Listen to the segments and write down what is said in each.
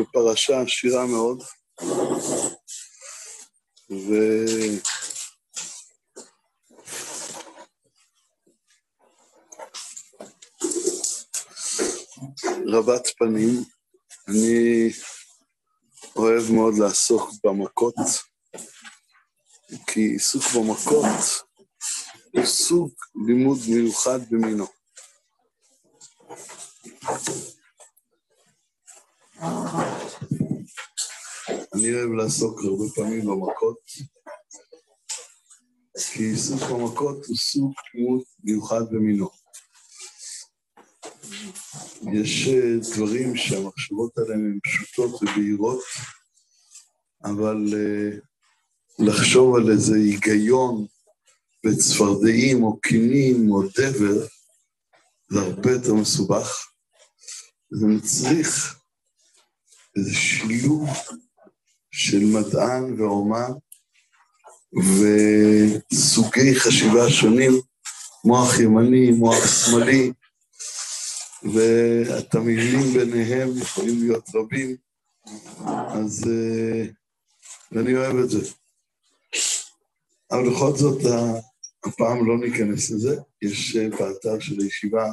בפרשה עשירה מאוד, ורבת פנים. אני אוהב מאוד לעסוק במכות, כי עיסוק במכות הוא סוג לימוד מיוחד במינו. אני אוהב לעסוק הרבה פעמים במכות, כי עיסוק במכות הוא סוג לימוד מיוחד במינו. יש אה, דברים שהמחשבות עליהן הן פשוטות ובהירות, אבל uh, לחשוב על איזה היגיון בצפרדעים או קינים או דבר, זה הרבה יותר מסובך. זה מצריך איזה שילוב של מדען ואומן וסוגי חשיבה שונים, מוח ימני, מוח שמאלי, והתמהילים ביניהם יכולים להיות רבים, אז uh, אני אוהב את זה. אבל בכל זאת, הפעם לא ניכנס לזה, יש uh, באתר של הישיבה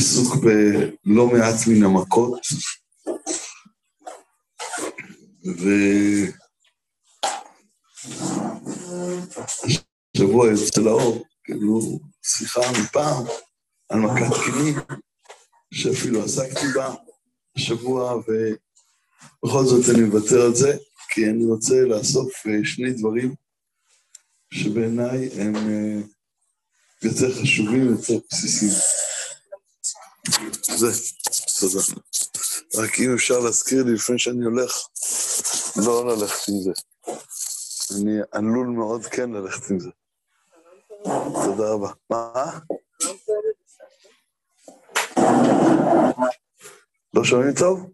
עיסוק בלא מעט מן המכות, והשבוע יוצא לאור, כאילו, שיחה מפעם, על מכת קינים, שאפילו עסקתי בה השבוע, ובכל זאת אני מוותר על זה, כי אני רוצה לאסוף אה, שני דברים שבעיניי הם אה, יותר חשובים, יותר בסיסיים. זה, תודה. רק אם אפשר להזכיר לי לפני שאני הולך, לא ללכת עם זה. אני עלול מאוד כן ללכת עם זה. תודה רבה. מה? לא שומעים טוב?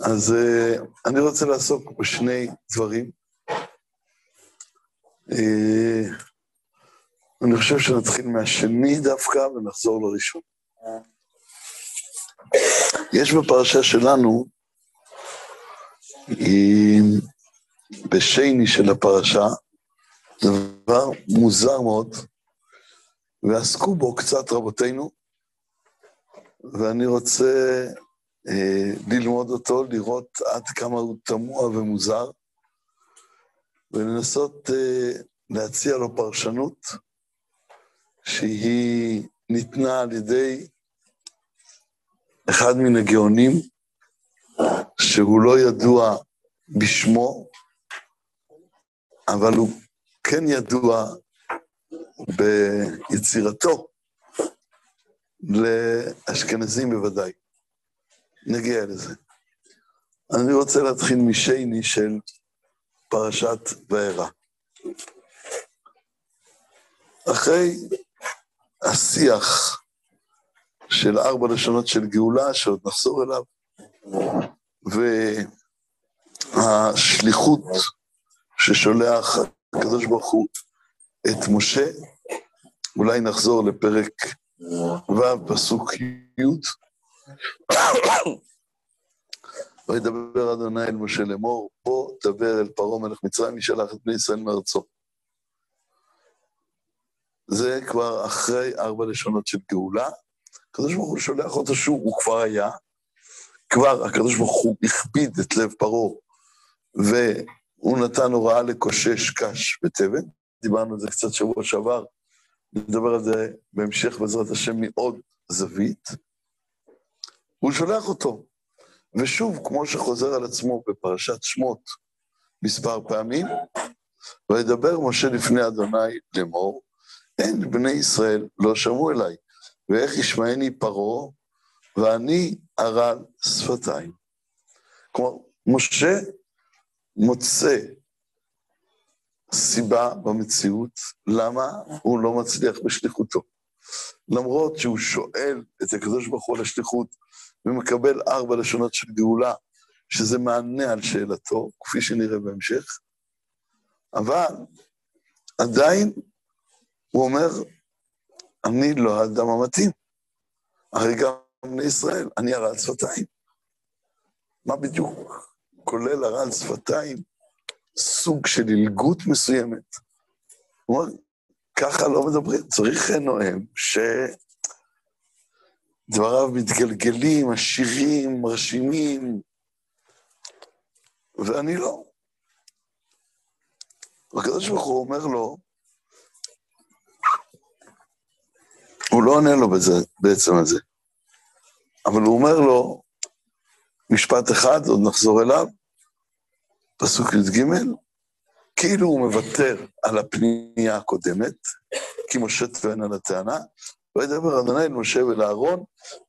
אז uh, אני רוצה לעסוק בשני דברים. Uh, אני חושב שנתחיל מהשני דווקא ונחזור לראשון. יש בפרשה שלנו, בשני של הפרשה, דבר מוזר מאוד, ועסקו בו קצת רבותינו, ואני רוצה אה, ללמוד אותו, לראות עד כמה הוא תמוה ומוזר, ולנסות אה, להציע לו פרשנות שהיא ניתנה על ידי אחד מן הגאונים, שהוא לא ידוע בשמו, אבל הוא כן ידוע ביצירתו לאשכנזים בוודאי. נגיע לזה. אני רוצה להתחיל משייני של פרשת וארא. אחרי השיח של ארבע לשונות של גאולה, שעוד נחזור אליו, והשליחות ששולח הקדוש ברוך הוא את משה, אולי נחזור לפרק ו', פסוק י', וידבר אדוני אל משה לאמור, בוא דבר אל פרעה מלך מצרים, ישלח את בני ישראל מארצו. זה כבר אחרי ארבע לשונות של גאולה. הקדוש ברוך הוא שולח אותו שוב, הוא כבר היה. כבר הקדוש ברוך הוא הכביד את לב פרעה, והוא נתן הוראה לקושש קש בתבן. דיברנו על זה קצת שבוע שעבר, נדבר על זה בהמשך בעזרת השם מעוד זווית. הוא שולח אותו. ושוב, כמו שחוזר על עצמו בפרשת שמות מספר פעמים, וידבר משה לפני אדוני לאמור, אין בני ישראל לא שמעו אליי, ואיך ישמעני פרעה, ואני ארל שפתיים. כלומר, משה מוצא סיבה במציאות למה הוא לא מצליח בשליחותו. למרות שהוא שואל את הקדוש ברוך הוא על השליחות ומקבל ארבע לשונות של גאולה, שזה מענה על שאלתו, כפי שנראה בהמשך, אבל עדיין הוא אומר, אני לא האדם המתאים. הרי גם בני ישראל, אני הרעל שפתיים. מה בדיוק כולל הרעל שפתיים? סוג של עילגות מסוימת. הוא אומר, ככה לא מדברים, צריך נואם שדבריו מתגלגלים, עשירים, מרשימים, ואני לא. הקדוש ברוך הוא אומר לו, הוא לא עונה לו בזה, בעצם על זה, אבל הוא אומר לו, משפט אחד, עוד נחזור אליו, פסוק י"ג, כאילו הוא מוותר על הפנייה הקודמת, כי משה טוען על הטענה, וידבר אדוני אל משה ואל אהרון,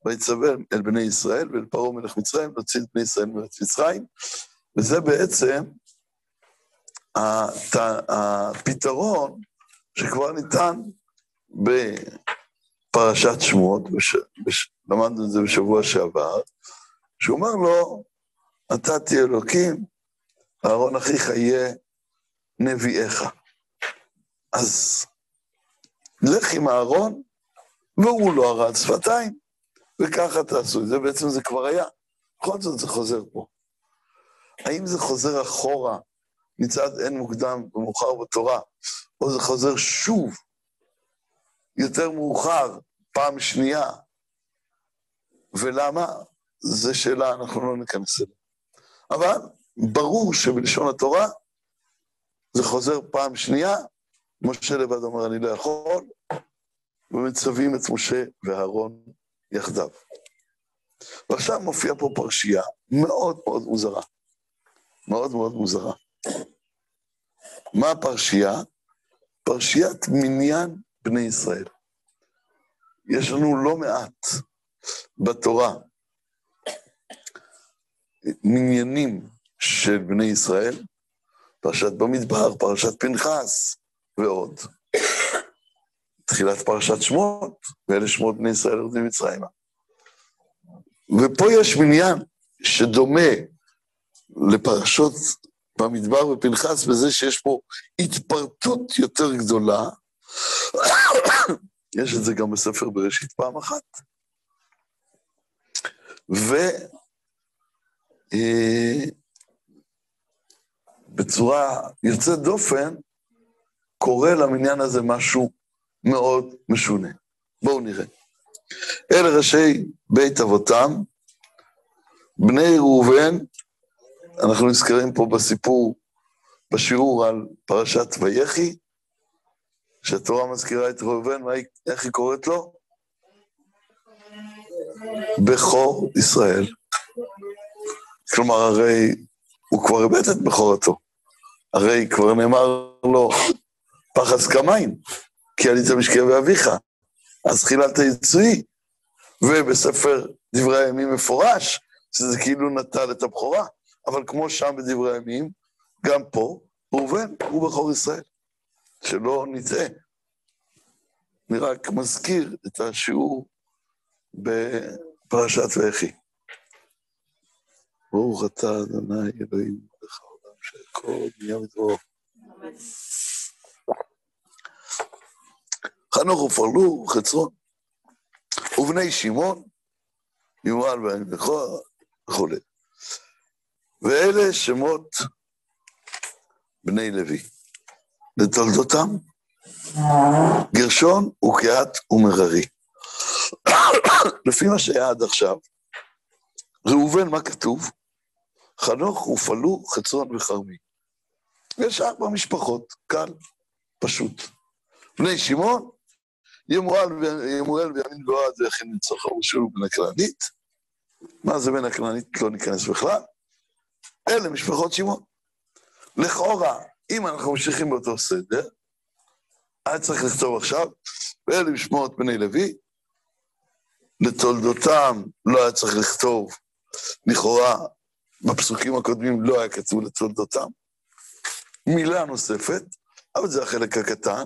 ויצווה אל בני ישראל ואל פרעה מלך מצרים, להוציא את בני ישראל מארץ מצרים, וזה בעצם. הפתרון שכבר ניתן בפרשת שמות, בש... בש... למדנו את זה בשבוע שעבר, שהוא אומר לו, אתה תהיה אלוקים, אהרון אחיך יהיה נביאיך. אז לך עם אהרון, והוא לא הרעד שפתיים, וככה תעשו את זה. בעצם זה כבר היה. בכל זאת זה חוזר פה. האם זה חוזר אחורה מצד אין מוקדם ומאוחר בתורה, או זה חוזר שוב, יותר מאוחר, פעם שנייה? ולמה? זו שאלה, אנחנו לא ניכנס אליה. אבל ברור שבלשון התורה זה חוזר פעם שנייה, משה לבד אומר, אני לא יכול, ומצווים את משה ואהרון יחדיו. ועכשיו מופיעה פה פרשייה מאוד מאוד מוזרה. מאוד מאוד מוזרה. מה הפרשייה? פרשיית מניין בני ישראל. יש לנו לא מעט בתורה מניינים של בני ישראל, פרשת במדבר, פרשת פנחס ועוד. תחילת פרשת שמות, ואלה שמות בני ישראל יורדים מצרימה. ופה יש מניין שדומה לפרשות במדבר ופנחס בזה שיש פה התפרטות יותר גדולה. יש את זה גם בספר בראשית פעם אחת. ובצורה אה, יוצאת דופן, קורה למניין הזה משהו מאוד משונה. בואו נראה. אלה ראשי בית אבותם, בני ראובן, אנחנו נזכרים פה בסיפור, בשיעור על פרשת ויחי, שהתורה מזכירה את ראובן, איך היא קוראת לו? בכור ישראל. כלומר, הרי הוא כבר איבד את בכורתו. הרי כבר נאמר לו, פחס כמים, כי עלית משקיע באביך, אז חיללת יצואי. ובספר דברי הימים מפורש, שזה כאילו נטל את הבכורה. אבל כמו שם בדברי הימים, גם פה, ראובן הוא בכור ישראל. שלא נטעה. אני רק מזכיר את השיעור בפרשת ויחי. ברוך אתה, אדוני אלוהים, לך עולם שהכל נהיה מדברו. חנוך ופרלו, חצרון, ובני שמעון, יומל בן בכור, וכולי. ואלה שמות בני לוי. לתולדותם, גרשון וקהת ומררי. לפי מה שהיה עד עכשיו, ראובן, מה כתוב? חנוך ופלו, חצרון וחרמי. יש ארבע משפחות, קל, פשוט. בני שמעון, ימואל וימין גועד ויכין לצורך ושוב בן הכנענית. מה זה בן הכנענית? לא ניכנס בכלל. אלה משפחות שמעון. לכאורה, אם אנחנו ממשיכים באותו סדר, היה צריך לכתוב עכשיו, ואלה משמעות בני לוי, לתולדותם לא היה צריך לכתוב, לכאורה, בפסוקים הקודמים לא היה כתוב לתולדותם. מילה נוספת, אבל זה החלק הקטן.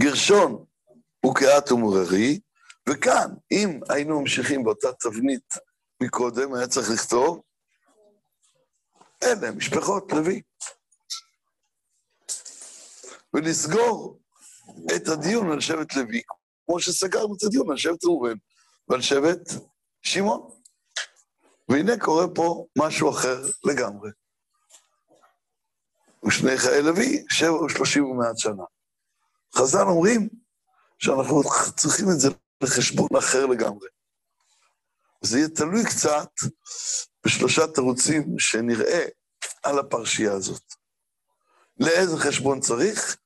גרשון הוא קהת ומוררי, וכאן, אם היינו ממשיכים באותה תבנית מקודם, היה צריך לכתוב אלה משפחות לוי. ולסגור את הדיון על שבט לוי, כמו שסגרנו את הדיון על שבט ראובן ועל שבט שמעון. והנה קורה פה משהו אחר לגמרי. ושני חיי לוי, שבע ושלושים ומעט שנה. חז"ל אומרים שאנחנו צריכים את זה לחשבון אחר לגמרי. זה יהיה תלוי קצת בשלושה תירוצים שנראה על הפרשייה הזאת. לאיזה חשבון צריך?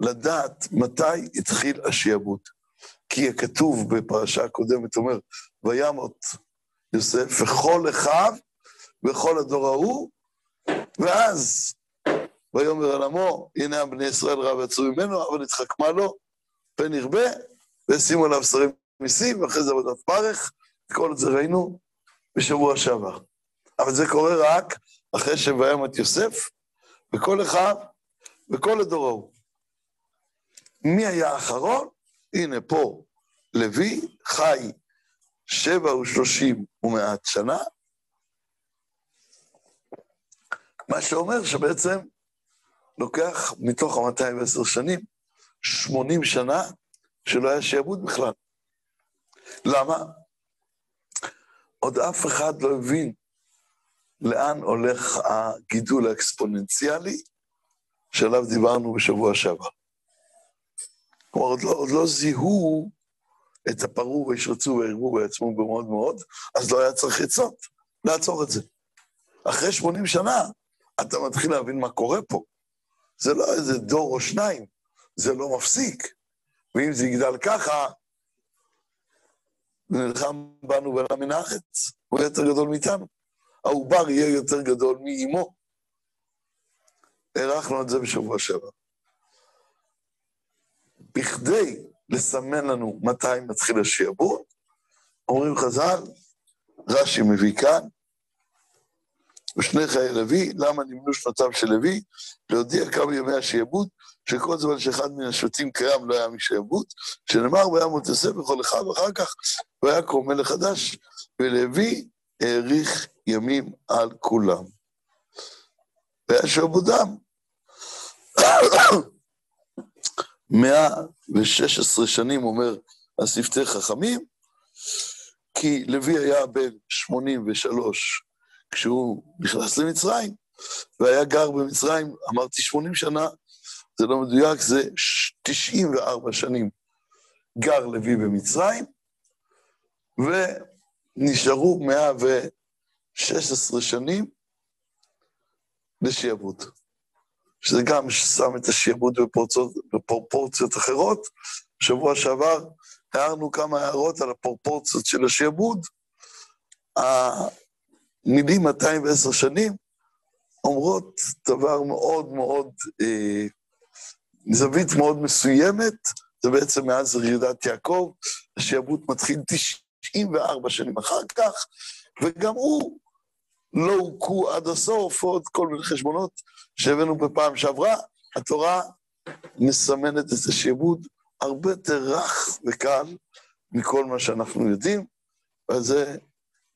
לדעת מתי התחיל השיעבוד. כי הכתוב בפרשה הקודמת אומר, וימות יוסף וכל אחיו וכל הדור ההוא, ואז ויאמר על עמו, הנה בני ישראל רב יצאו ממנו, אבל התחכמה לו, פן ירבה, וישימו עליו שרים מיסים, ואחרי זה עבודת פרך, כל זה ראינו בשבוע שעבר. אבל זה קורה רק אחרי שוים את יוסף, וכל אחד, וכל הדור ההוא. מי היה האחרון? הנה פה לוי, חי שבע ושלושים ומעט שנה, מה שאומר שבעצם לוקח מתוך ה-210 שנים, 80 שנה שלא היה שיעבוד בכלל. למה? עוד אף אחד לא הבין לאן הולך הגידול האקספוננציאלי שעליו דיברנו בשבוע שעבר. כלומר, עוד לא, עוד לא זיהו את הפרעו וישרצו וירבו ויעצמו במאוד מאוד, אז לא היה צריך עצות לעצור את זה. אחרי 80 שנה, אתה מתחיל להבין מה קורה פה. זה לא איזה דור או שניים, זה לא מפסיק. ואם זה יגדל ככה, נלחם בנו ולה מן הארץ, הוא יותר גדול מאיתנו. העובר יהיה יותר גדול מאימו. הארכנו את זה בשבוע שעבר. בכדי לסמן לנו מתי מתחיל השיעבוד, אומרים חז"ל, רש"י מביא כאן, ושני חיי לוי, למה נמנו שנותיו של לוי? להודיע כמה ימי השיעבוד, שכל זמן שאחד מן השבטים קיים לא היה משעבוד, שנאמר והיה יוסף בכל אחד, ואחר כך והיה קרום מלך חדש, ולוי האריך ימים על כולם. והיה שעבודם. 116 שנים, אומר השפתי חכמים, כי לוי היה בן 83 כשהוא נכנס למצרים, והיה גר במצרים, אמרתי 80 שנה, זה לא מדויק, זה 94 שנים גר לוי במצרים, ונשארו 116 שנים לשעבוד. שזה גם שם את השעבוד בפורציות, בפרופורציות אחרות. בשבוע שעבר הערנו כמה הערות על הפרופורציות של השעבוד. המילים 210 שנים אומרות דבר מאוד מאוד, אה, זווית מאוד מסוימת, זה בעצם מאז ירידת יעקב, השעבוד מתחיל 94 שנים אחר כך, וגם הוא לא הוכו עד הסוף, עוד כל מיני חשבונות שהבאנו בפעם שעברה, התורה מסמנת את השעבוד הרבה יותר רך וקל מכל מה שאנחנו יודעים, ועל זה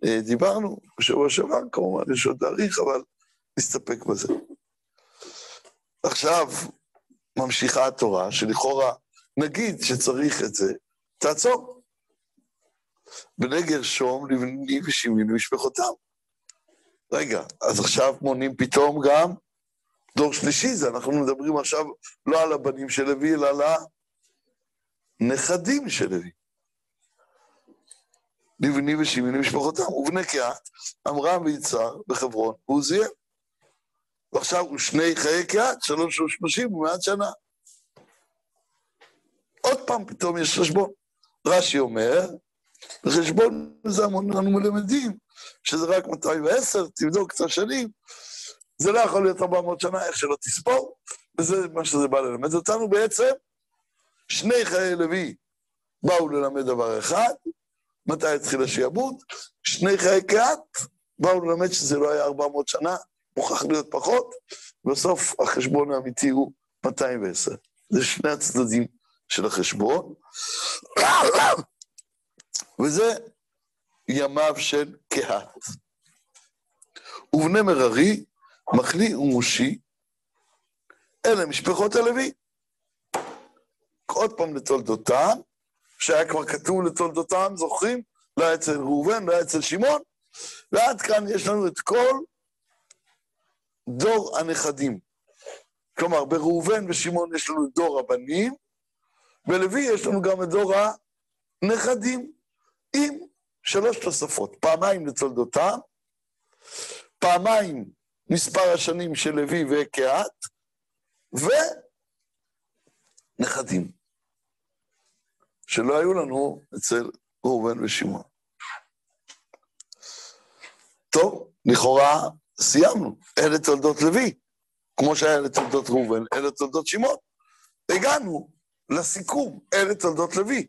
אה, דיברנו בשבוע שעבר, כמובן יש עוד להאריך, אבל נסתפק בזה. עכשיו ממשיכה התורה, שלכאורה נגיד שצריך את זה, תעצור. בני גרשום לבני ושמעי למשפחותם. רגע, אז עכשיו מונים פתאום גם דור שלישי, זה אנחנו מדברים עכשיו לא על הבנים של לוי, אלא על הנכדים של לוי. לבני ושמעי למשפחותם, ובני קהת, עמרם ויצהר בחברון, ועוזיאל. ועכשיו הוא שני חיי קהת, שלוש ושלושים ומעט שנה. עוד פעם פתאום יש חשבון. רש"י אומר, בחשבון זה אנחנו מלמדים, שזה רק 210, תבדוק את השנים, זה לא יכול להיות 400 שנה, איך שלא תספור, וזה מה שזה בא ללמד אותנו בעצם. שני חיי לוי באו ללמד דבר אחד, מתי התחיל השעבוד, שני חיי קהת באו ללמד שזה לא היה 400 שנה, מוכרח להיות פחות, בסוף החשבון האמיתי הוא 210. זה שני הצדדים של החשבון. וזה ימיו של קהת. ובני מררי, מחלי ומושי, אלה משפחות הלוי. עוד פעם לתולדותם, שהיה כבר כתוב לתולדותם, זוכרים? לא היה אצל ראובן, לא היה אצל שמעון, ועד כאן יש לנו את כל דור הנכדים. כלומר, בראובן ושמעון יש לנו את דור הבנים, בלוי יש לנו גם את דור הנכדים, עם שלוש תוספות, פעמיים לתולדותם, פעמיים מספר השנים של לוי וקהת, ונכדים, שלא היו לנו אצל ראובן ושמעון. טוב, לכאורה סיימנו, אלה תולדות לוי, כמו שהיה לתולדות ראובן, אלה תולדות שמעון. הגענו לסיכום, אלה תולדות לוי.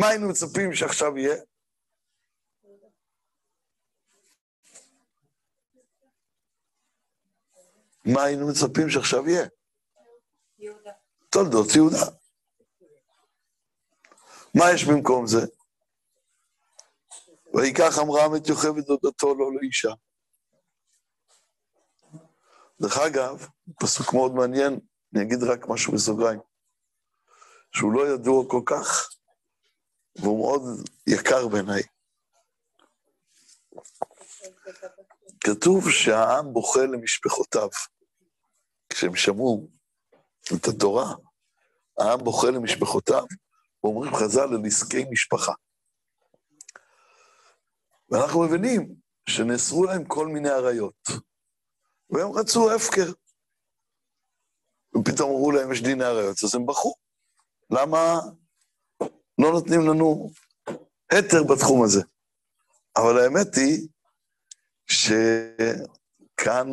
מה היינו מצפים שעכשיו יהיה? מה היינו מצפים שעכשיו יהיה? יהודה. תולדות יהודה. מה יש במקום זה? ויקח עמרם את יוכבד דודתו לו לאישה. דרך אגב, פסוק מאוד מעניין, אני אגיד רק משהו בסוגריים, שהוא לא ידוע כל כך, והוא מאוד יקר בעיניי. כתוב שהעם בוכה למשפחותיו. כשהם שמעו את התורה, העם בוכה למשפחותיו, ואומרים חז"ל לנזקי משפחה. ואנחנו מבינים שנאסרו להם כל מיני עריות, והם רצו הפקר. ופתאום אמרו להם, יש דיני עריות, אז הם בכו. למה לא נותנים לנו היתר בתחום הזה? אבל האמת היא שכאן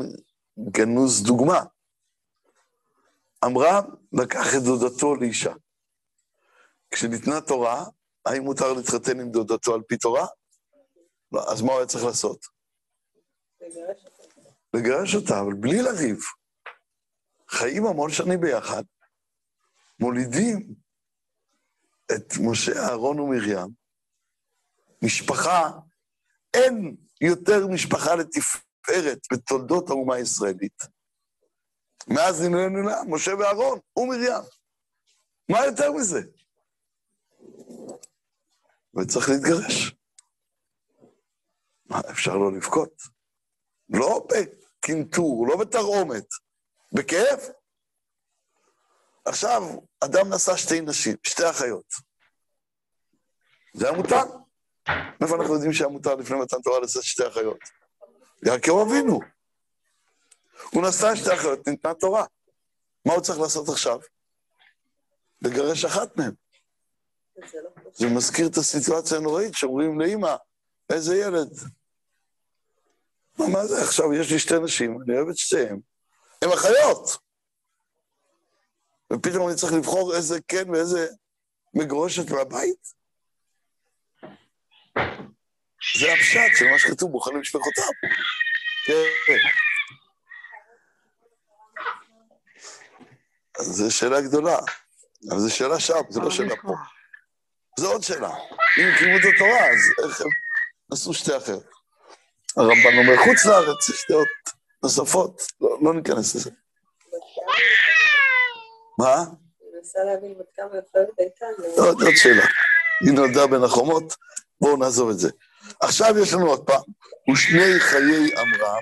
גנוז דוגמה. עמרם לקח את דודתו לאישה. כשניתנה תורה, האם מותר להתחתן עם דודתו על פי תורה? לא, אז מה הוא היה צריך לעשות? לגרש אותה, אבל בלי לריב. חיים המון שנים ביחד, מולידים את משה, אהרון ומרים, משפחה, אין יותר משפחה לתפארת בתולדות האומה הישראלית. מאז נמלאנו לה, משה ואהרון ומרים. מה יותר מזה? וצריך להתגרש. מה, אפשר לא לבכות? לא בקנטור, לא בתרעומת, בכאב. עכשיו, אדם נשא שתי נשים, שתי אחיות. זה היה מותר. מאיפה אנחנו יודעים שהיה מותר לפני מתן תורה לשאת שתי אחיות? יעקב אבינו. הוא נשא שתי אחיות, ניתנה תורה. מה הוא צריך לעשות עכשיו? לגרש אחת מהן. זה מזכיר את הסיטואציה הנוראית שאומרים לאימא, איזה ילד. מה, מה זה עכשיו? יש לי שתי נשים, אני אוהב את שתיהן. הן אחיות. ופתאום אני צריך לבחור איזה כן ואיזה מגורשת מהבית? זה הפשט של מה שכתוב, בוחרים משפחותיו. כן. זו שאלה גדולה, אבל זו שאלה שם, זו לא שאלה פה. זו עוד שאלה. אם קיימו את התורה, אז איך הם עשו שתי אחרת? הרמב"ן אומר חוץ לארץ, יש דעות נוספות, לא, לא ניכנס לזה. מה? אני מנסה להבין בת כמה יפה הייתה. לא, עוד שאלה. היא נולדה בין החומות, בואו נעזוב את זה. עכשיו יש לנו עוד פעם, ושני חיי עמרם,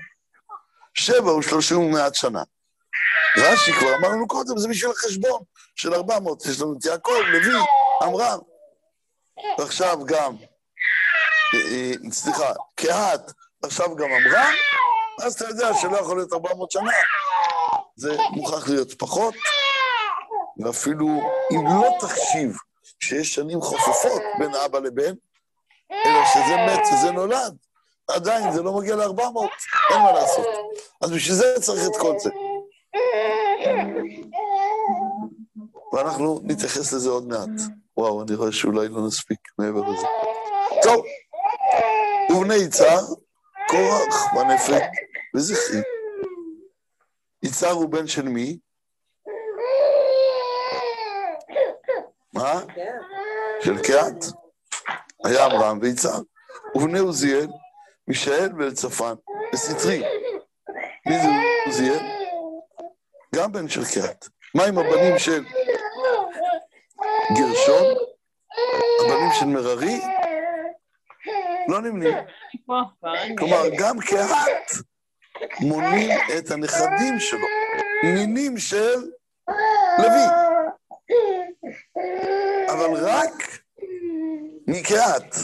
שבע ושלושים ומעט שנה. רש"י כבר אמרנו קודם, זה בשביל החשבון של ארבע מאות, יש לנו את יעקב, לוי, עמרם. ועכשיו גם, אה, אה, סליחה, קהת, עכשיו גם עמרם, אז אתה יודע שלא יכול להיות ארבע מאות שנה. זה מוכרח להיות פחות, ואפילו אם לא תחשיב שיש שנים חופפות בין אבא לבן, אלא שזה מת, שזה נולד, עדיין זה לא מגיע לארבע מאות, אין מה לעשות. אז בשביל זה צריך את כל זה. ואנחנו נתייחס לזה עוד מעט. וואו, אני רואה שאולי לא נספיק מעבר לזה. טוב, ובני יצהר, קורח ונפת וזכרי. יצהר הוא בן של מי? מה? של קהת. היה אברהם ויצהר. ובני עוזיאל, מישאל ואלצפן וסטרי. מי זה? גם בן של קהת. מה עם הבנים של גרשון, הבנים של מררי, לא נמנים. כלומר, גם קהת מונים את הנכדים שלו, נינים של לוי. אבל רק מקהת,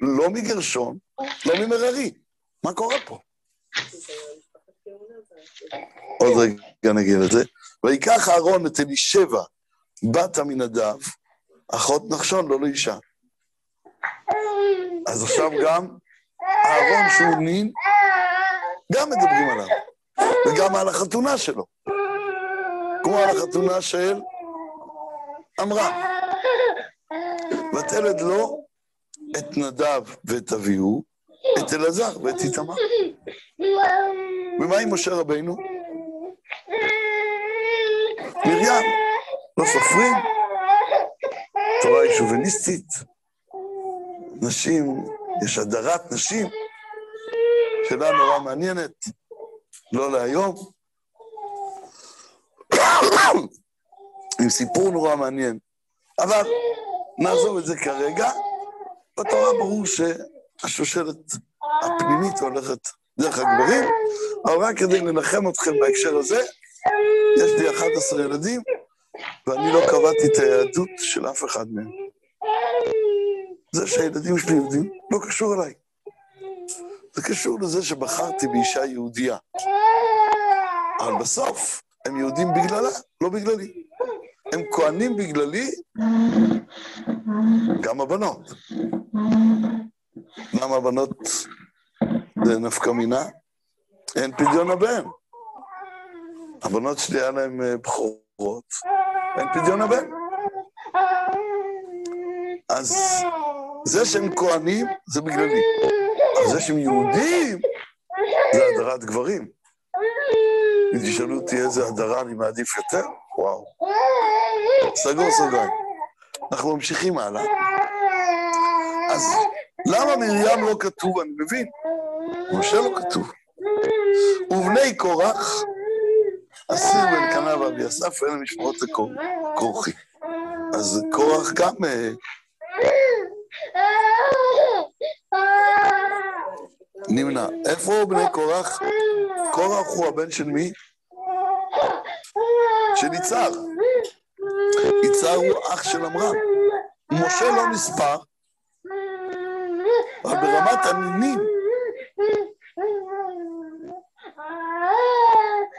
לא מגרשון, לא ממררי. מה קורה פה? עוד רגע נגיד לזה. ויקח אהרון את אלישבע, בת עמינדב, אחות נחשון, לא לאישה. אז עכשיו גם אהרון שהוא נין, גם מדברים עליו, וגם על החתונה שלו, כמו על החתונה של אמרה. ותלד לו את נדב ואת אביהו, את אלעזר ואת איתמר. ומה עם משה רבינו? מרים, לא סופרים, תורה היא שוביניסטית, נשים, יש הדרת נשים, שאלה נורא מעניינת, לא להיום, עם סיפור נורא מעניין. אבל נעזוב את זה כרגע. בתורה ברור שהשושלת הפנימית הולכת דרך הגברים, אבל רק כדי לנחם אתכם בהקשר הזה, יש לי 11 ילדים, ואני לא קבעתי את היהדות של אף אחד מהם. זה שהילדים שלי יהודים לא קשור אליי. זה קשור לזה שבחרתי באישה יהודייה. אבל בסוף הם יהודים בגללה, לא בגללי. הם כהנים בגללי, גם הבנות. למה הבנות זה נפקא מינה? אין פדיון הבן. הבנות שלי היה להן אה, בכורות, אין פדיון הבן. אז זה שהם כהנים, זה בגללי. אבל זה שהם יהודים, זה הדרת גברים. אם תשאלו אותי איזה הדרה אני מעדיף יותר, וואו. סגור סוגריים. אנחנו ממשיכים הלאה. אז למה מרים לא כתוב? אני מבין. משה לא כתוב. ובני קורח, אסיר בן קנה ואבי אסף, אלה משמרות הכורחי. אז קורח גם... אה, נמנע. איפה בני קורח? קורח הוא הבן של מי? של יצהר. יצהר הוא אח של עמרם. משה לא נספר, אבל ברמת הנינים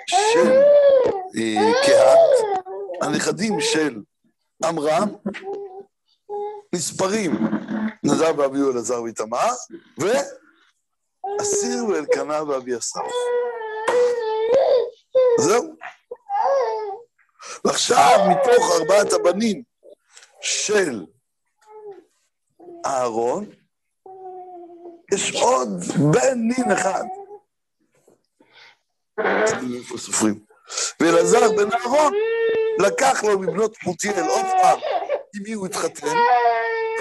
של אה, קהת, הנכדים של עמרם, נספרים נדב ואביהו אלעזר ואיתמר, ואסיר ואלקנה ואבי אסף. זהו. ועכשיו, מתוך ארבעת הבנים של אהרון, יש עוד בן נין אחד. ואלעזר בן אהרון לקח לו מבנות פותיאל עוד פעם, עם מי הוא התחתן?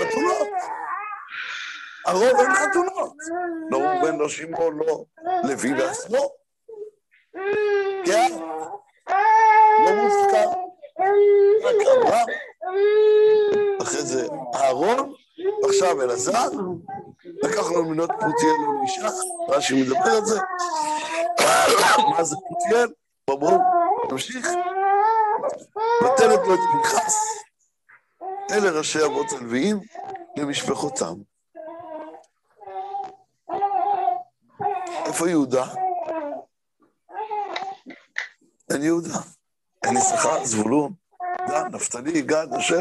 חתונות. הרוב אין חתונות. לא ראובן, לא שמעון, לא לוי בעצמו. כן? לא מוזכר. רק אברהם. אחרי זה אהרון, עכשיו אלעזר, לקח לו מנות פוטיאל לאישה, רש"י מדבר על זה. מה זה פוטיאל? בואו, נמשיך. נותנת לו את פנחס. אלה ראשי אבות הלוויים למשפחותם. איפה יהודה? אין יהודה. אין יששכר, זבולון, דן, נפתלי, גד, אשר.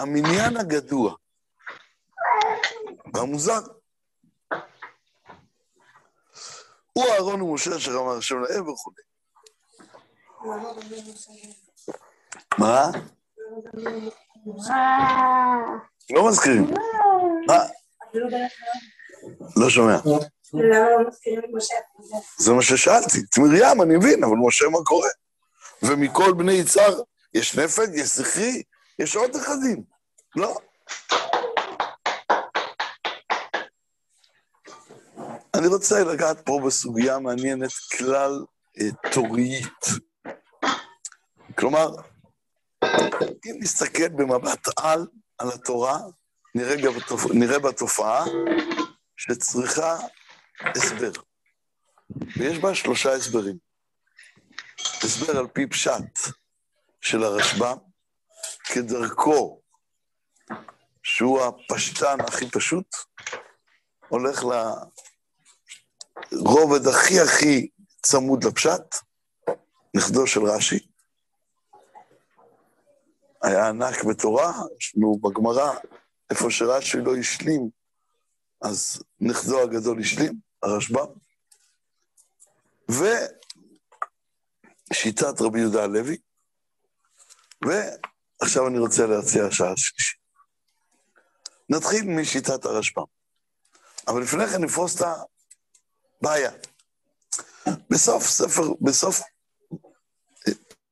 המניין הגדוע והמוזר הוא אהרון ומשה אשר אמר השם להם וכו'. מה? לא מזכירים. מה? לא שומע. זה מה ששאלתי. את מרים אני מבין, אבל משה מה קורה? ומכל בני יצהר יש נפג, יש זכרי, יש עוד אחדים. לא. אני רוצה לגעת פה בסוגיה מעניינת כלל אה, תורית. כלומר, אם נסתכל במבט על על התורה, נראה, גם, נראה בתופעה שצריכה הסבר. ויש בה שלושה הסברים. הסבר על פי פשט של הרשב"ם, כדרכו, שהוא הפשטן הכי פשוט, הולך לרובד הכי הכי צמוד לפשט, נכדו של רש"י, היה ענק בתורה, יש לנו בגמרא, איפה שרש"י לא השלים, אז נכדו הגדול השלים, הרשב"ם. ושיטת רבי יהודה הלוי, ועכשיו אני רוצה להציע השעה השלישית. נתחיל משיטת הרשב"ם. אבל לפני כן נפרוס את הבעיה. בסוף ספר, בסוף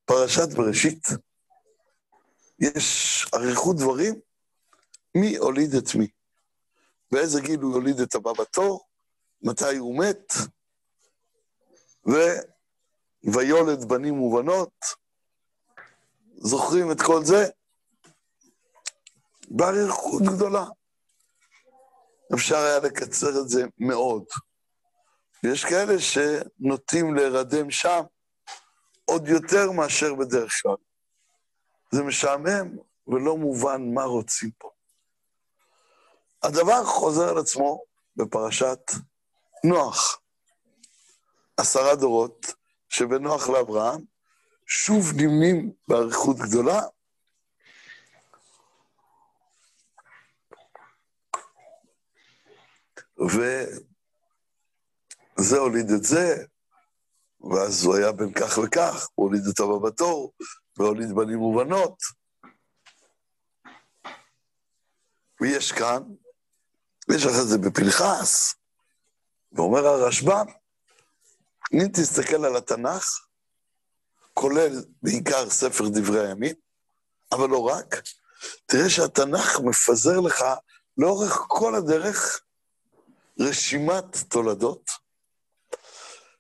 פרשת בראשית, יש אריכות דברים, מי הוליד את מי. באיזה גיל הוא יוליד את הבא בתור, מתי הוא מת, ו... ויולד בנים ובנות. זוכרים את כל זה? באריכות גדולה. אפשר היה לקצר את זה מאוד. ויש כאלה שנוטים להירדם שם עוד יותר מאשר בדרך כלל. זה משעמם ולא מובן מה רוצים פה. הדבר חוזר על עצמו בפרשת נוח. עשרה דורות שבין נוח לאברהם שוב נמנים באריכות גדולה. וזה הוליד את זה, ואז הוא היה בן כך וכך, הוא הוליד את הבא בתור, והוליד בנים ובנות. ויש כאן, ויש לך את זה בפנחס, ואומר הרשב"ם, אם תסתכל על התנ"ך, כולל בעיקר ספר דברי הימים, אבל לא רק, תראה שהתנ"ך מפזר לך לאורך כל הדרך רשימת תולדות,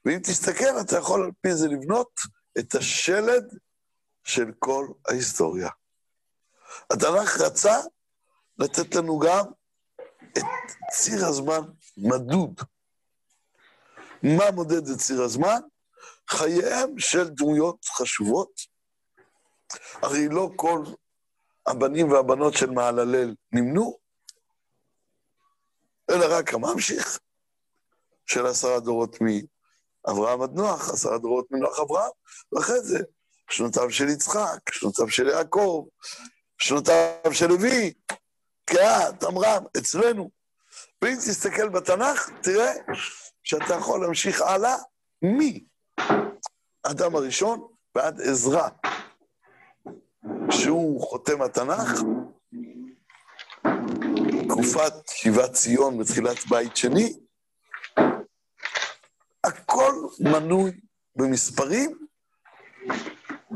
ואם תסתכל, אתה יכול על פי זה לבנות את השלד של כל ההיסטוריה. התנ"ך רצה לתת לנו גם את ציר הזמן מדוד. מה מודד את ציר הזמן? חייהם של דמויות חשובות. הרי לא כל הבנים והבנות של מעללל נמנו, אלא רק הממשיך של עשרה דורות מאברהם עד נוח, עשרה דורות מנוח אברהם, ואחרי זה שנותיו של יצחק, שנותיו של יעקב, שנותיו של לוי, קהת, עמרם, אצלנו. ואם תסתכל בתנ"ך, תראה שאתה יכול להמשיך הלאה מי? האדם הראשון ועד עזרא, שהוא חותם התנ"ך, תקופת שיבת ציון בתחילת בית שני, הכל מנוי במספרים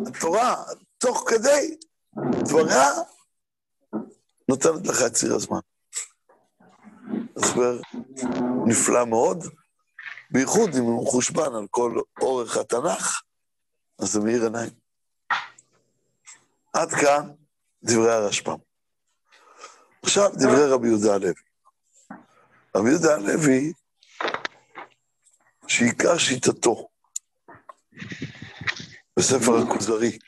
התורה, תוך כדי דבריה, נותנת לך את ציר הזמן. הסבר נפלא מאוד, בייחוד אם הוא מחושבן על כל אורך התנ"ך, אז זה מאיר עיניים. עד כאן דברי הרשב"ם. עכשיו דברי רבי יהודה הלוי. רבי יהודה הלוי, שעיקר שיטתו בספר הכוזרי.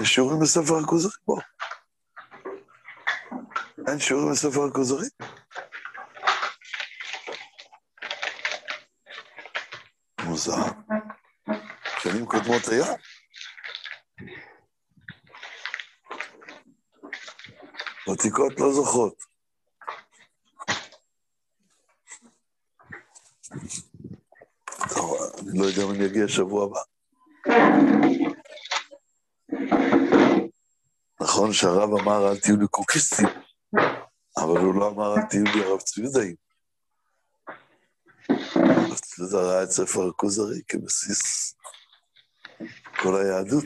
יש שיעורים בספר הכוזרי? בוא. אין שיעורים בספר הכוזרי? מוזר. שנים קודמות היה? ותיקות לא זוכרות. טוב, אני לא יודע אם אני אגיע שבוע הבא. נכון שהרב אמר אל תהיו לי קוקיסטים, אבל הוא לא אמר אל תהיו לי הרב צבידאים. הרב צבידה ראה את ספר הכוזרי כבסיס כל היהדות.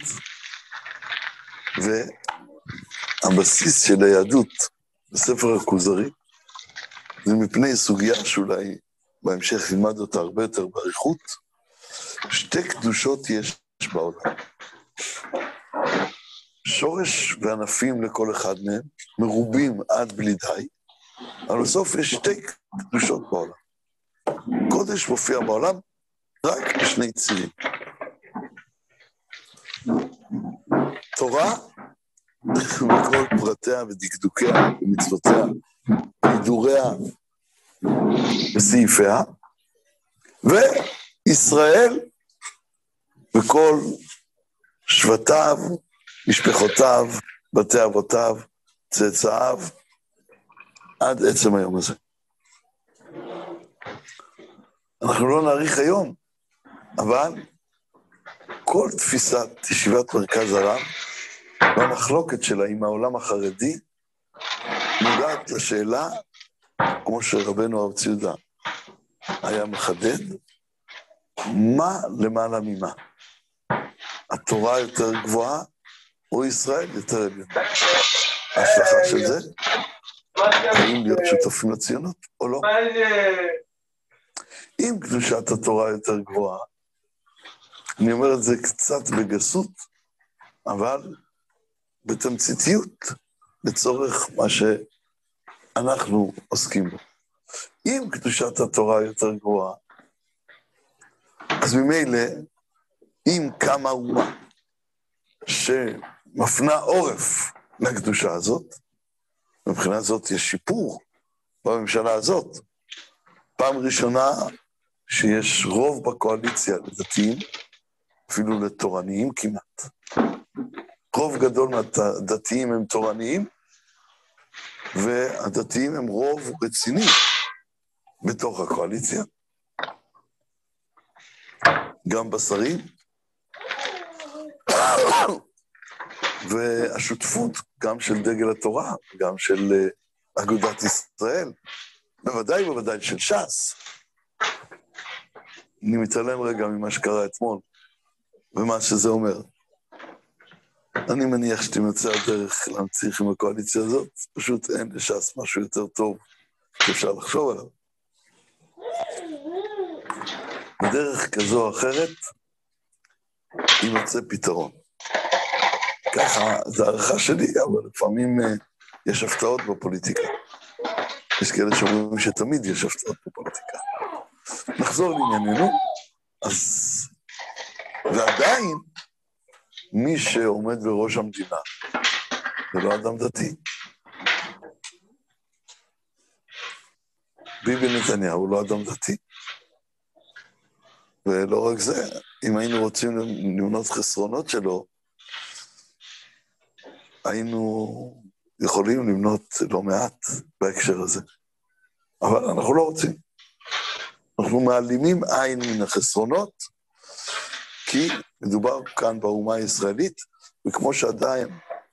והבסיס של היהדות בספר הכוזרי זה מפני סוגיה שאולי בהמשך נלמד אותה הרבה יותר באריכות. שתי קדושות יש בעולם. שורש וענפים לכל אחד מהם, מרובים עד בלי די, אבל בסוף יש שתי קדושות בעולם. קודש מופיע בעולם רק בשני צירים. תורה, בכל פרטיה ודקדוקיה ומצוותיה, והידוריה וסעיפיה, וישראל וכל שבטיו, משפחותיו, בתי אבותיו, צאצאיו, עד עצם היום הזה. אנחנו לא נאריך היום, אבל כל תפיסת ישיבת מרכז הרב והמחלוקת שלה עם העולם החרדי נוגעת לשאלה, כמו שרבנו הרב ציודה היה מחדד, מה למעלה ממה? התורה יותר גבוהה או ישראל יותר עליונה? ההשלכה של זה, האם להיות שותפים לציונות או לא? אם קדושת התורה יותר גבוהה, אני אומר את זה קצת בגסות, אבל בתמציתיות, לצורך מה שאנחנו עוסקים בו. אם קדושת התורה יותר גבוהה, אז ממילא, אם קמה אומה שמפנה עורף לקדושה הזאת, מבחינה זאת יש שיפור בממשלה הזאת. פעם ראשונה שיש רוב בקואליציה לדתיים, אפילו לתורניים כמעט. רוב גדול מהדתיים הם תורניים, והדתיים הם רוב רציני בתוך הקואליציה. גם בשרים, והשותפות גם של דגל התורה, גם של אה, אגודת ישראל, בוודאי ובוודאי של ש"ס. אני מתעלם רגע ממה שקרה אתמול, ומה שזה אומר. אני מניח שתמצא הדרך להמשיך עם הקואליציה הזאת, פשוט אין לש"ס משהו יותר טוב שאפשר לחשוב עליו. בדרך כזו או אחרת, יימצא פתרון. ככה, זו הערכה שלי, אבל לפעמים uh, יש הפתעות בפוליטיקה. יש כאלה שאומרים שתמיד יש הפתעות בפוליטיקה. נחזור לענייננו, אז... ועדיין, מי שעומד בראש המדינה זה לא אדם דתי. ביבי נתניהו הוא לא אדם דתי. ולא רק זה, אם היינו רוצים למנות חסרונות שלו, היינו יכולים למנות לא מעט בהקשר הזה. אבל אנחנו לא רוצים. אנחנו מעלימים עין מן החסרונות, כי מדובר כאן באומה הישראלית, וכמו שעדיין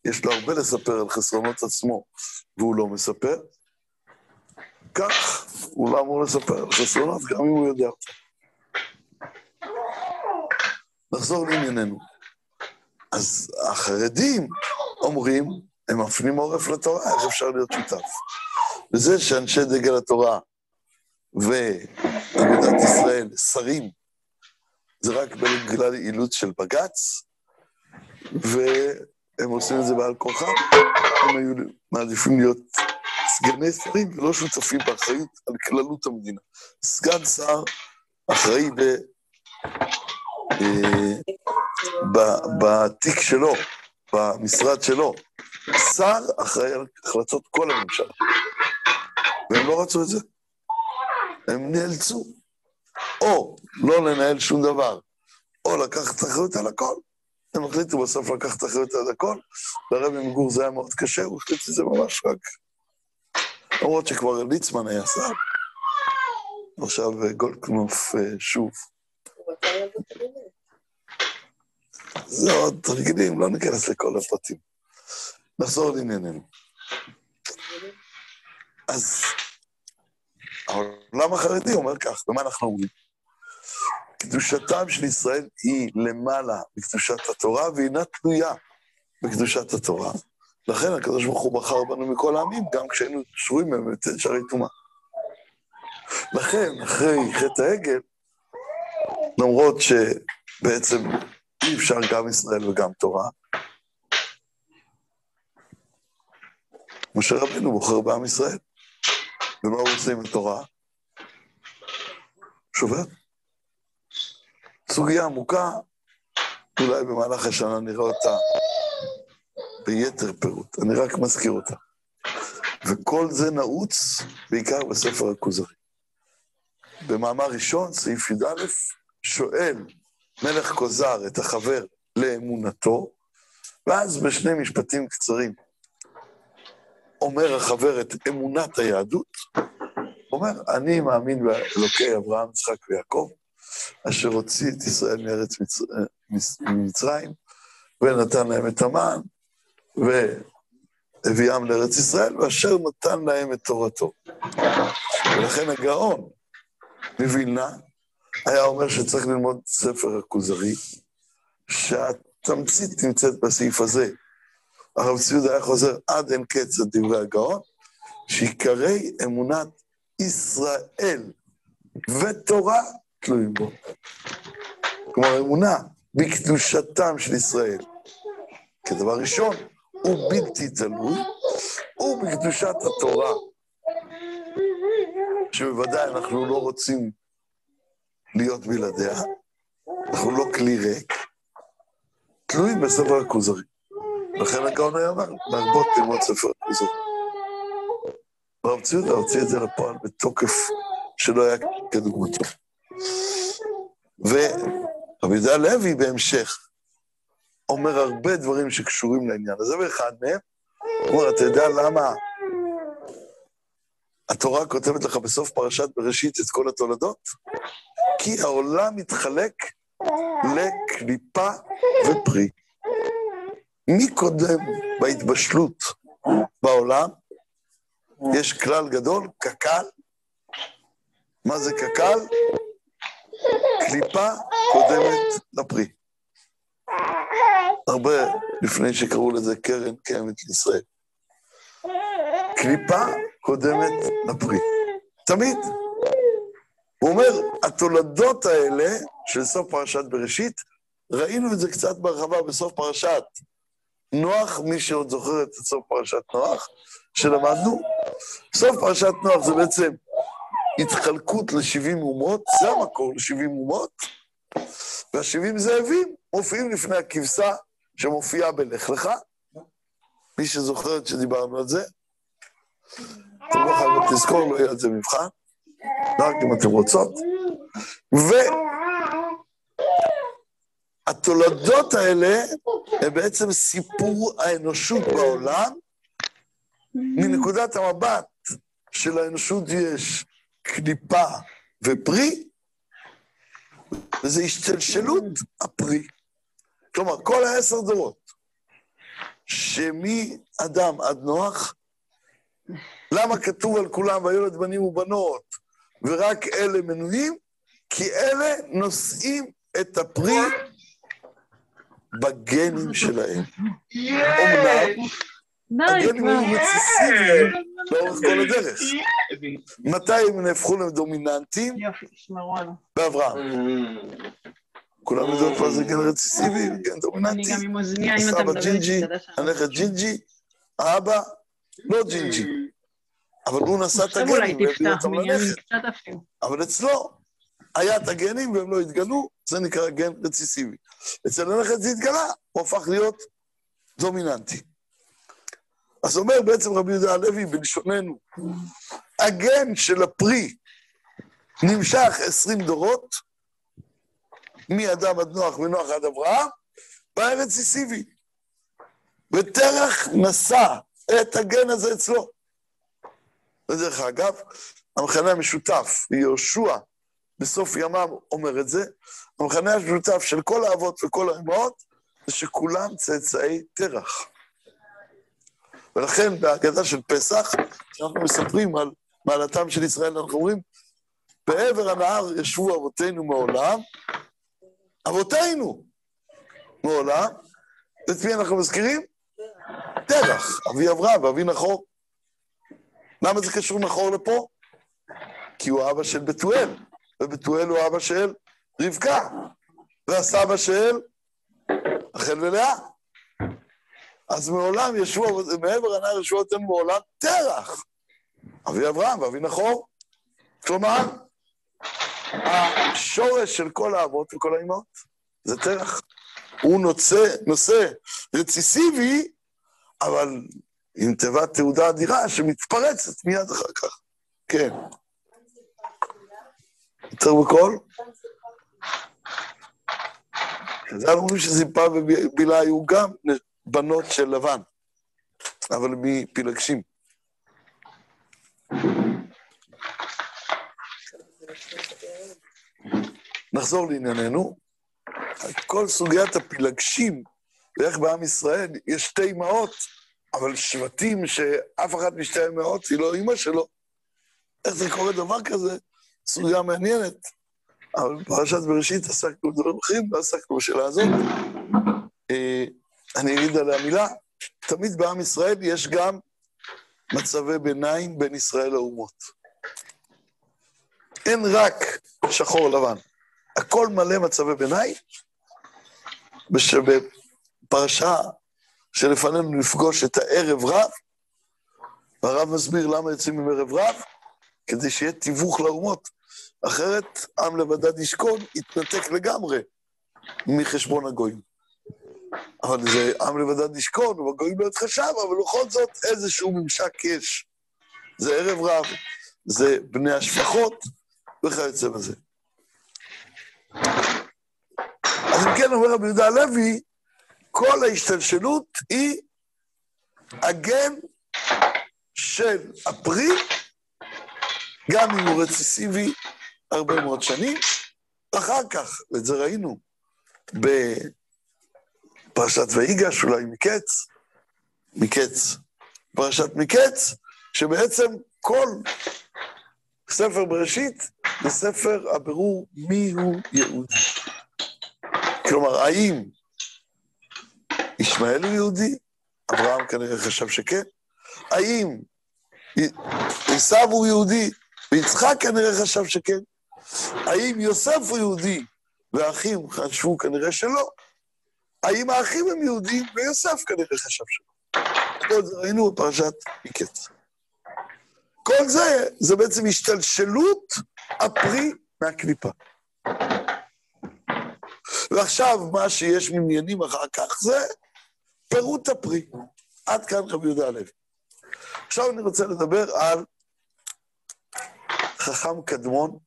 יש לו הרבה לספר על חסרונות עצמו, והוא לא מספר, כך הוא לא אמור לספר על חסרונות, גם אם הוא יודע אותם. נחזור לענייננו. אז החרדים אומרים, הם מפנים עורף לתורה, איך אפשר להיות שותף? וזה שאנשי דגל התורה ואגודת ישראל, שרים, זה רק בגלל אילוץ של בג"ץ, והם עושים את זה בעל כורחם, הם היו מעדיפים להיות סגני שרים ולא שותפים באחריות על כללות המדינה. סגן שר אחראי ב... אה, בתיק שלו, במשרד שלו. שר אחראי על החלטות כל הממשלה. והם לא רצו את זה. הם נאלצו או לא לנהל שום דבר, או לקחת אחריות על הכל. הם החליטו בסוף לקחת אחריות על הכל, לרבי מגור זה היה מאוד קשה, הוא החליט שזה ממש רק... למרות שכבר ליצמן היה שר. עכשיו גולדקנופ אה, שוב. זה עוד תרגילים, לא ניכנס לכל הפרטים. נחזור לענייננו. אז העולם החרדי אומר כך, ומה אנחנו אומרים? קדושתם של ישראל היא למעלה מקדושת התורה, ואינה תלויה בקדושת התורה. לכן הקדוש ברוך הוא בחר בנו מכל העמים, גם כשהיינו שרויים מהם את שערי טומאה. לכן, אחרי חטא העגל, למרות שבעצם אי אפשר גם ישראל וגם תורה, משה רבינו בוחר בעם ישראל. ומה הוא עושה עם התורה? שובר. סוגיה עמוקה, אולי במהלך השנה נראה אותה ביתר פירוט, אני רק מזכיר אותה. וכל זה נעוץ בעיקר בספר הכוזרי. במאמר ראשון, סעיף י"א, שואל מלך כוזר את החבר לאמונתו, ואז בשני משפטים קצרים אומר החבר את אמונת היהדות, אומר, אני מאמין באלוקי אברהם, יצחק ויעקב, אשר הוציא את ישראל מארץ מצרים, ונתן להם את המן, והביאם לארץ ישראל, ואשר נתן להם את תורתו. ולכן הגאון מווילנה היה אומר שצריך ללמוד ספר הכוזרי, שהתמצית נמצאת בסעיף הזה. הרב ציוד היה חוזר עד אין קץ על דברי הגאון, שעיקרי אמונת ישראל ותורה תלויים בו. כלומר, אמונה בקדושתם של ישראל, כדבר ראשון, הוא בלתי תלוי, ובקדושת התורה, שבוודאי אנחנו לא רוצים להיות בלעדיה, אנחנו לא כלי ריק, תלויים בספר הכוזרי. לכן הגאון היה אומר, להרבות ללמוד ספר הכוזרי. הרב ציודה הוציא את זה לפועל בתוקף שלא היה כדוגמתו. ורבי יהודה לוי בהמשך אומר הרבה דברים שקשורים לעניין הזה, ואחד מהם, הוא אומר, אתה יודע למה התורה כותבת לך בסוף פרשת בראשית את כל התולדות? כי העולם מתחלק לקליפה ופרי. מי קודם בהתבשלות בעולם? יש כלל גדול, קק"ל. מה זה קק"ל? קליפה קודמת לפרי. הרבה לפני שקראו לזה קרן קיימת לישראל. קליפה קודמת לפרי. תמיד. הוא אומר, התולדות האלה של סוף פרשת בראשית, ראינו את זה קצת בהרחבה בסוף פרשת נוח, מי שעוד זוכר את סוף פרשת נוח, שלמדנו. סוף פרשת נוח זה בעצם התחלקות ל-70 אומות, זה המקור ל-70 אומות, וה-70 זאבים מופיעים לפני הכבשה שמופיעה בלך לך. מי שזוכרת שדיברנו על זה, אתם לא חייבים לזכור, לא יהיה על זה מבחן, רק אם אתם רוצות. והתולדות האלה הם בעצם סיפור האנושות בעולם. מנקודת המבט של האנושות יש קליפה ופרי, וזה השתלשלות הפרי. כלומר, כל העשר דורות, שמאדם עד נוח, למה כתוב על כולם וילד בנים ובנות, ורק אלה מנויים? כי אלה נושאים את הפרי בגנים שלהם. אמנם הגנים היו רציסיביים לאורך כל הדרך. מתי הם נהפכו לדומיננטיים? באברהם. כולם יודעות מה זה גן רציסיבי, גן דומיננטי. אני גם עם אוזניה, אם אתה מדבר, ג'ינג'י, הנכד ג'ינג'י, האבא לא ג'ינג'י. אבל הוא נשא את הגנים והביא תפתח אותם לנכד. אבל אצלו היה את הגנים והם לא התגלו, זה נקרא גן רציסיבי. אצל הנכד זה התגלה, הוא הפך להיות דומיננטי. אז אומר בעצם רבי יהודה הלוי בלשוננו, הגן של הפרי נמשך עשרים דורות, מאדם עד נוח, מנוח עד אברהם, בארץ סיסיבי. ותרח נשא את הגן הזה אצלו. ודרך אגב, המכנה המשותף, יהושע בסוף ימיו אומר את זה, המכנה המשותף של כל האבות וכל האמהות, זה שכולם צאצאי תרח. ולכן בהגדה של פסח, כשאנחנו מספרים על מעלתם של ישראל, אנחנו אומרים, בעבר הנהר ישבו אבותינו מעולם, אבותינו מעולם, ואת מי אנחנו מזכירים? תרח, אבי אברהם ואבי נחור. למה זה קשור נחור לפה? כי הוא אבא של בתואל, ובתואל הוא אבא של רבקה, והסבא של רחל ולאה. אז מעולם ישבו, מעבר הנהר ישבו אתנו מעולם תרח. אבי אברהם ואבי נחור. כלומר, השורש של כל האבות וכל האימהות זה תרח. הוא נושא, נושא רציסיבי, אבל עם תיבת תעודה אדירה שמתפרצת מיד אחר כך. כן. יותר בקול? זה אומרים שזיפה ובילה היו גם בנות של לבן, אבל מפילגשים. נחזור לענייננו. כל סוגיית הפילגשים, ואיך בעם ישראל יש שתי אמהות, אבל שבטים שאף אחת משתי האמהות היא לא אימא שלו. איך זה קורה דבר כזה? סוגיה מעניינת. אבל בפרשת בראשית עסקנו בדברים אחרים, ועסקנו בשאלה הזאת. אה, אני אגיד עליה מילה, תמיד בעם ישראל יש גם מצבי ביניים בין ישראל לאומות. אין רק שחור לבן, הכל מלא מצבי ביניים, ובפרשה שלפנינו נפגוש את הערב רב, והרב מסביר למה יוצאים עם ערב רב, כדי שיהיה תיווך לאומות. אחרת עם לבדד ישכון יתנתק לגמרי מחשבון הגויים. אבל זה עם לבדד ישכון, ובגויים לא יתחשב, אבל בכל זאת איזשהו ממשק יש. זה ערב רב, זה בני השפחות וכיוצא בזה. אז אם כן, אומר רבי יהודה הלוי, כל ההשתלשלות היא הגן של הפרי, גם אם הוא רציסיבי הרבה מאוד שנים, אחר כך, ואת זה ראינו בפרשת ויגש, אולי מקץ, מקץ, פרשת מקץ, שבעצם כל ספר בראשית זה ספר הבירור מיהו יהודי. כלומר, האם ישמעאל הוא יהודי? אברהם כנראה חשב שכן. האם עשיו הוא יהודי? ויצחק כנראה חשב שכן. האם יוסף הוא יהודי? והאחים חשבו כנראה שלא. האם האחים הם יהודים? ויוסף כנראה חשב שלא. כל זה ראינו בפרשת מקץ. כל זה, זה בעצם השתלשלות הפרי מהקליפה. ועכשיו, מה שיש מעניינים אחר כך זה פירוט הפרי. עד כאן רבי יהודה הלוי. עכשיו אני רוצה לדבר על חכם קדמון,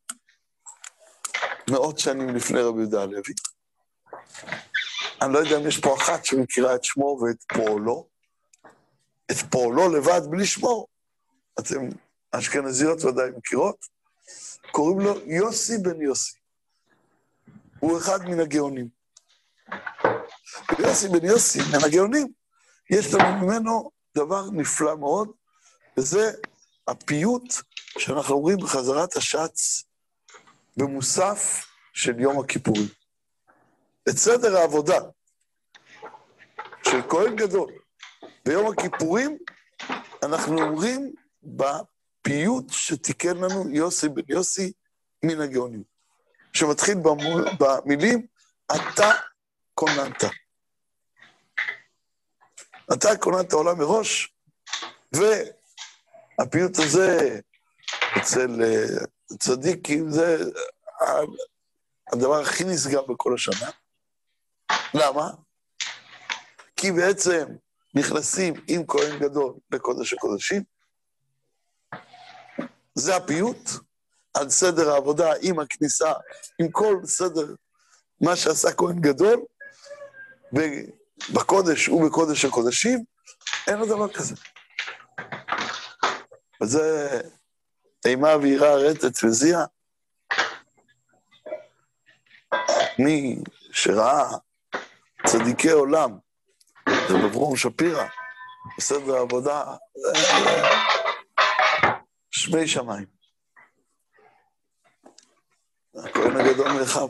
מאות שנים לפני רבי יהודה הלוי. אני לא יודע אם יש פה אחת שמכירה את שמו ואת פועלו. את פועלו לבד בלי שמו. אתם אשכנזיות ודאי מכירות. קוראים לו יוסי בן יוסי. הוא אחד מן הגאונים. יוסי בן יוסי, מן הגאונים, יש לנו ממנו דבר נפלא מאוד, וזה הפיוט שאנחנו אומרים בחזרת השץ במוסף של יום הכיפורים. את סדר העבודה של כהן גדול ביום הכיפורים, אנחנו אומרים בפיוט שתיקן לנו יוסי בן יוסי מן הגאונים, שמתחיל במילים, אתה כוננת. אתה כוננת עולם מראש, והפיוט הזה אצל אה, צדיקים זה הדבר הכי נשגב בכל השנה. למה? כי בעצם נכנסים עם כהן גדול לקודש הקודשים. זה הפיוט על סדר העבודה עם הכניסה, עם כל סדר מה שעשה כהן גדול, בקודש ובקודש הקודשים, אין לו דבר כזה. וזה אימה ויראה רטט וזיע. מי שראה צדיקי עולם, זה אברום שפירא, בסדר העבודה, שמי שמיים. הכהן הגדול מרחב.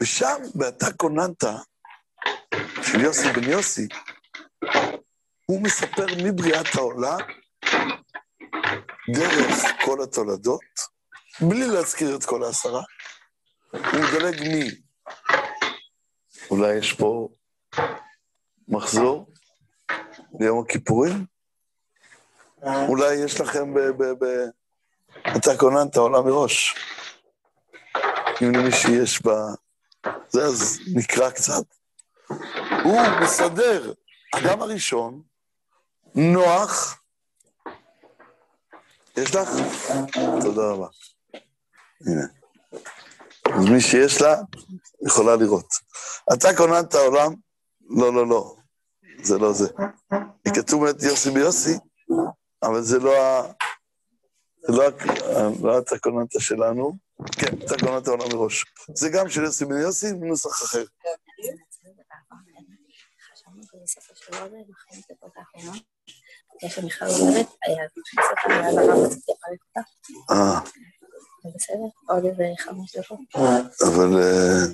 ושם, ואתה כוננת, של יוסי בן יוסי, הוא מספר מבריאת העולם, דרך כל התולדות, בלי להזכיר את כל העשרה, הוא מדלג אולי יש פה מחזור ליום הכיפורים? אולי יש לכם ב... ב, ב אתה כוננת עולה מראש. אם למי שיש ב... זה אז נקרא קצת. הוא מסדר, אדם הראשון, נוח, יש לך? תודה רבה. הנה. אז מי שיש לה, יכולה לראות. אתה כוננת העולם? לא, לא, לא. זה לא זה. כתוב את יוסי ביוסי, אבל זה לא ה... זה לא, לא אתה כוננת שלנו. כן, אתה כוננת העולם מראש. זה גם של יוסי בן יוסי, בנוסח אחר. לי מיכל אומרת, היה ספר ליד הרב, רציתי לפרק אותה. אה, זה בסדר? עוד איזה חמש דקות. אבל... אה,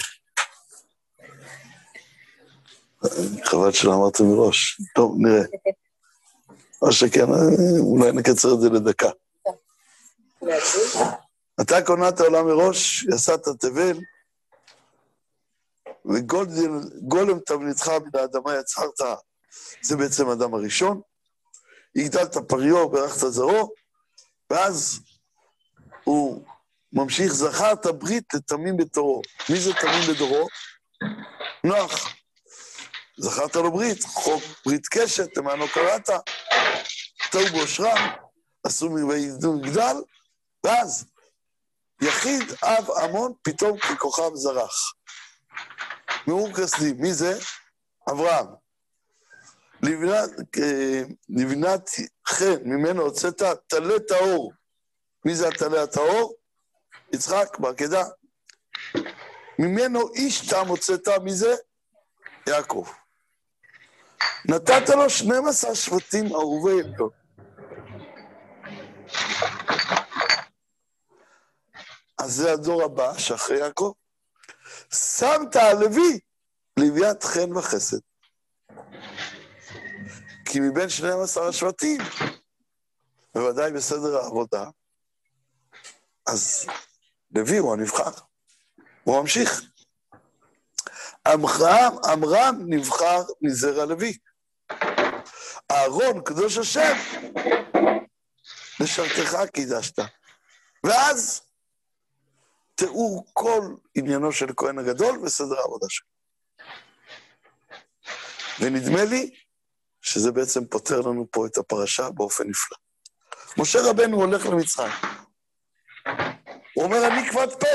חבל שלא אמרת מראש. טוב, נראה. או שכן, אה, אולי נקצר את זה לדקה. אתה כוננת העולם מראש, יסדת תבל, וגולם תבניתך מן האדמה יצרת, זה בעצם האדם הראשון. הגדלת פריו, ברכת זרעו, ואז הוא ממשיך, זכרת ברית לתמים בתורו. מי זה תמים בדורו? נוח. זכרת לו ברית, חוק ברית קשת, למענו קראת, תהו באושרם, עשו וידעו מגדל, ואז יחיד אב עמון פתאום ככוכב זרח. מאור כסדי, מי זה? אברהם. לבנת, אה, לבנת חן, ממנו הוצאת טלה טהור. מי זה הטלה הטהור? יצחק בעקדה. ממנו איש תם הוצאת, מי זה? יעקב. נתת לו 12 שבטים אהובי עליון. אז זה הדור הבא שאחרי יעקב. שמת הלוי לוויית חן וחסד. כי מבין 12 השבטים, בוודאי בסדר העבודה, אז לוי הוא הנבחר, הוא ממשיך. עמרם, עמרם נבחר מזרע לוי. אהרון, קדוש השם, לשרתך קידשת. ואז תיאור כל עניינו של כהן הגדול וסדר העבודה שלו. ונדמה לי שזה בעצם פותר לנו פה את הפרשה באופן נפלא. משה רבנו הולך למצרים. הוא אומר, אני כבד פה.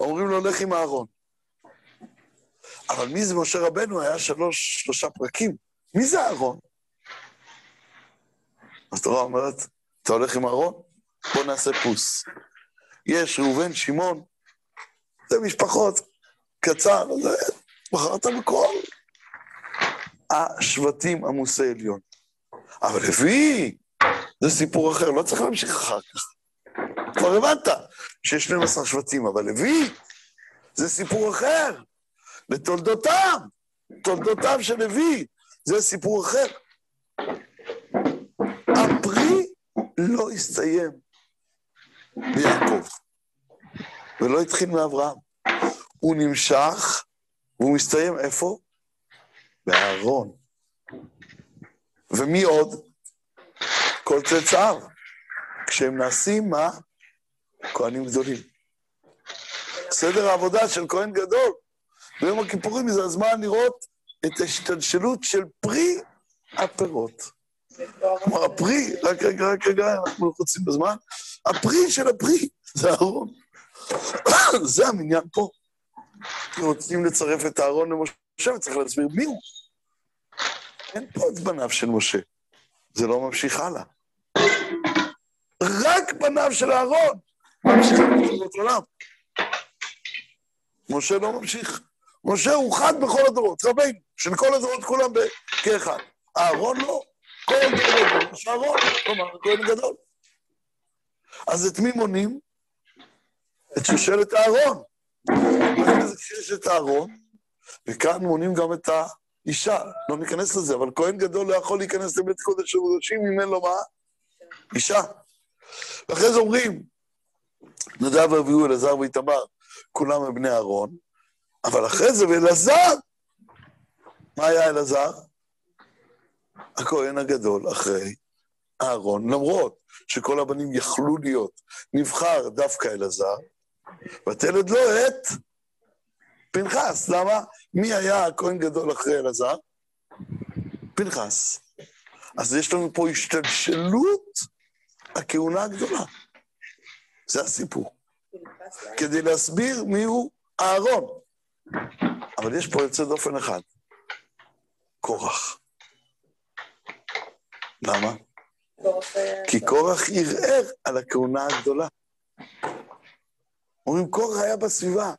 אומרים לו, לך עם אהרון. אבל מי זה משה רבנו? היה שלוש, שלושה פרקים. מי זה אהרון? התורה אומרת, אתה הולך עם אהרון? בוא נעשה פוס. יש ראובן, שמעון, זה משפחות, קצר, זה, בחרת בכל השבטים עמוסי עליון. אבל לוי, זה סיפור אחר, לא צריך להמשיך אחר כך. כבר הבנת שיש 12 שבטים, אבל לוי, זה סיפור אחר, לתולדותם, תולדותיו של לוי, זה סיפור אחר. הפרי לא הסתיים ביעקב, ולא התחיל מאברהם. הוא נמשך, והוא מסתיים איפה? באהרון. ומי עוד? כל צאצאיו. כשהם נעשים, מה? כהנים גדולים. סדר העבודה של כהן גדול ביום הכיפורים זה הזמן לראות את ההשתלשלות של פרי הפירות. כלומר, הפרי, רק רגע, רק רגע, אנחנו לחוצים בזמן, הפרי של הפרי זה אהרון. זה המניין פה. רוצים לצרף את אהרון למשה, וצריך להסביר מי הוא. אין פה את בניו של משה. זה לא ממשיך הלאה. רק בניו של אהרון ממשיכים לתורת עולם. משה לא ממשיך. משה הוא חד בכל הדורות, רבינו, של כל הדורות כולם כאחד. אהרון לא. כל דורות יש אהרון, כלומר, כהן גדול. אז את מי מונים? את שושלת אהרון. כשיש את אהרון, וכאן מונים גם את האישה, לא ניכנס לזה, אבל כהן גדול לא יכול להיכנס לבית קודש של קודשים אם אין לו מה? אישה. ואחרי זה אומרים, נדב ואביהו, אלעזר ואיתמר, כולם הם בני אהרון, אבל אחרי זה, ואלעזר, מה היה אלעזר? הכהן הגדול אחרי אהרון, למרות שכל הבנים יכלו להיות, נבחר דווקא אלעזר, ותלד לו את פנחס. למה? מי היה הכהן גדול אחרי אלעזר? פנחס. אז יש לנו פה השתלשלות הכהונה הגדולה. זה הסיפור. כדי להסביר מיהו אהרון. אבל יש פה יוצא דופן אחד, קורח. למה? כי קורח ערער על הכהונה הגדולה. אומרים, קורח היה בסביבה.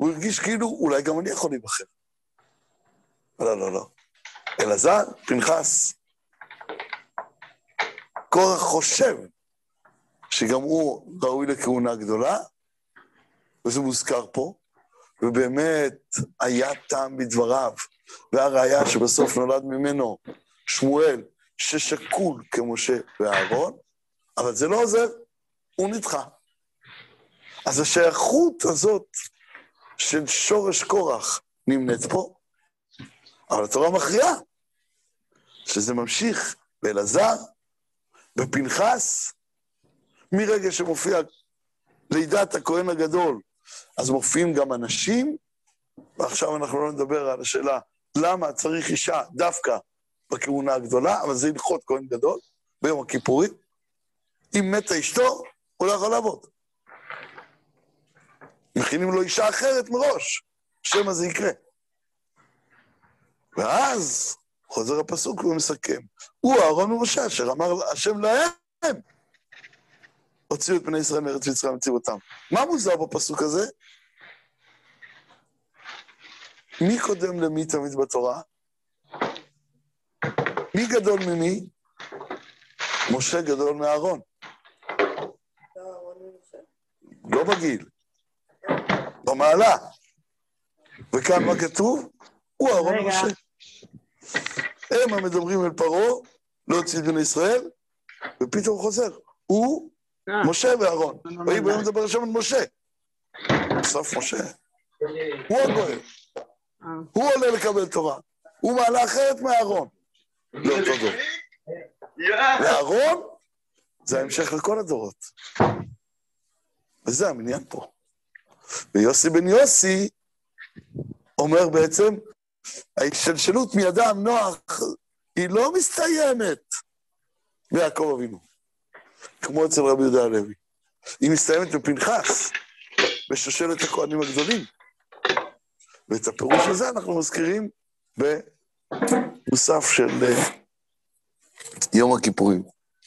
הוא הרגיש כאילו, אולי גם אני יכול להיבחר. לא, לא, לא. אלעזר, פנחס. קורח חושב שגם הוא ראוי לכהונה גדולה, וזה מוזכר פה, ובאמת היה טעם בדבריו, והראיה שבסוף נולד ממנו שמואל, ששקול כמשה ואהרון, אבל זה לא עוזר, הוא נדחה. אז השייכות הזאת של שורש קורח נמנית פה, אבל התורה מכריעה שזה ממשיך באלעזר, בפנחס, מרגע שמופיע לידת הכהן הגדול, אז מופיעים גם אנשים, ועכשיו אנחנו לא נדבר על השאלה למה צריך אישה דווקא בכהונה הגדולה, אבל זה הלכות כהן גדול ביום הכיפורים. אם מתה אשתו, הוא לא יכול לעבוד. מכינים לו אישה אחרת מראש, שמא זה יקרה. ואז חוזר הפסוק ומסכם. הוא אהרון ומשה, אשר אמר השם להם, הוציאו את בני ישראל מארץ מצרים והציבו אותם. מה מוזר בפסוק הזה? מי קודם למי תמיד בתורה? מי גדול ממי? משה גדול מאהרון. לא בגיל, במעלה. וכאן מה כתוב? הוא אהרון ומשה. הם המדברים אל פרעה, לא את בני ישראל, ופתאום חוזר. הוא, משה ואהרון. ויהי ביום מדבר השם על משה. בסוף משה. הוא הגואל. הוא עולה לקבל תורה. הוא מעלה אחרת מאהרון. לאותו דור. ואהרון זה ההמשך לכל הדורות. וזה המניין פה. ויוסי בן יוסי אומר בעצם, ההשתלשלות מידם נוח היא לא מסתיימת ביעקב אבינו, כמו אצל רבי יהודה הלוי. היא מסתיימת בפנחס, בשושלת הכהנים הגדולים. ואת הפירוש הזה אנחנו מזכירים במוסף של יום הכיפורים.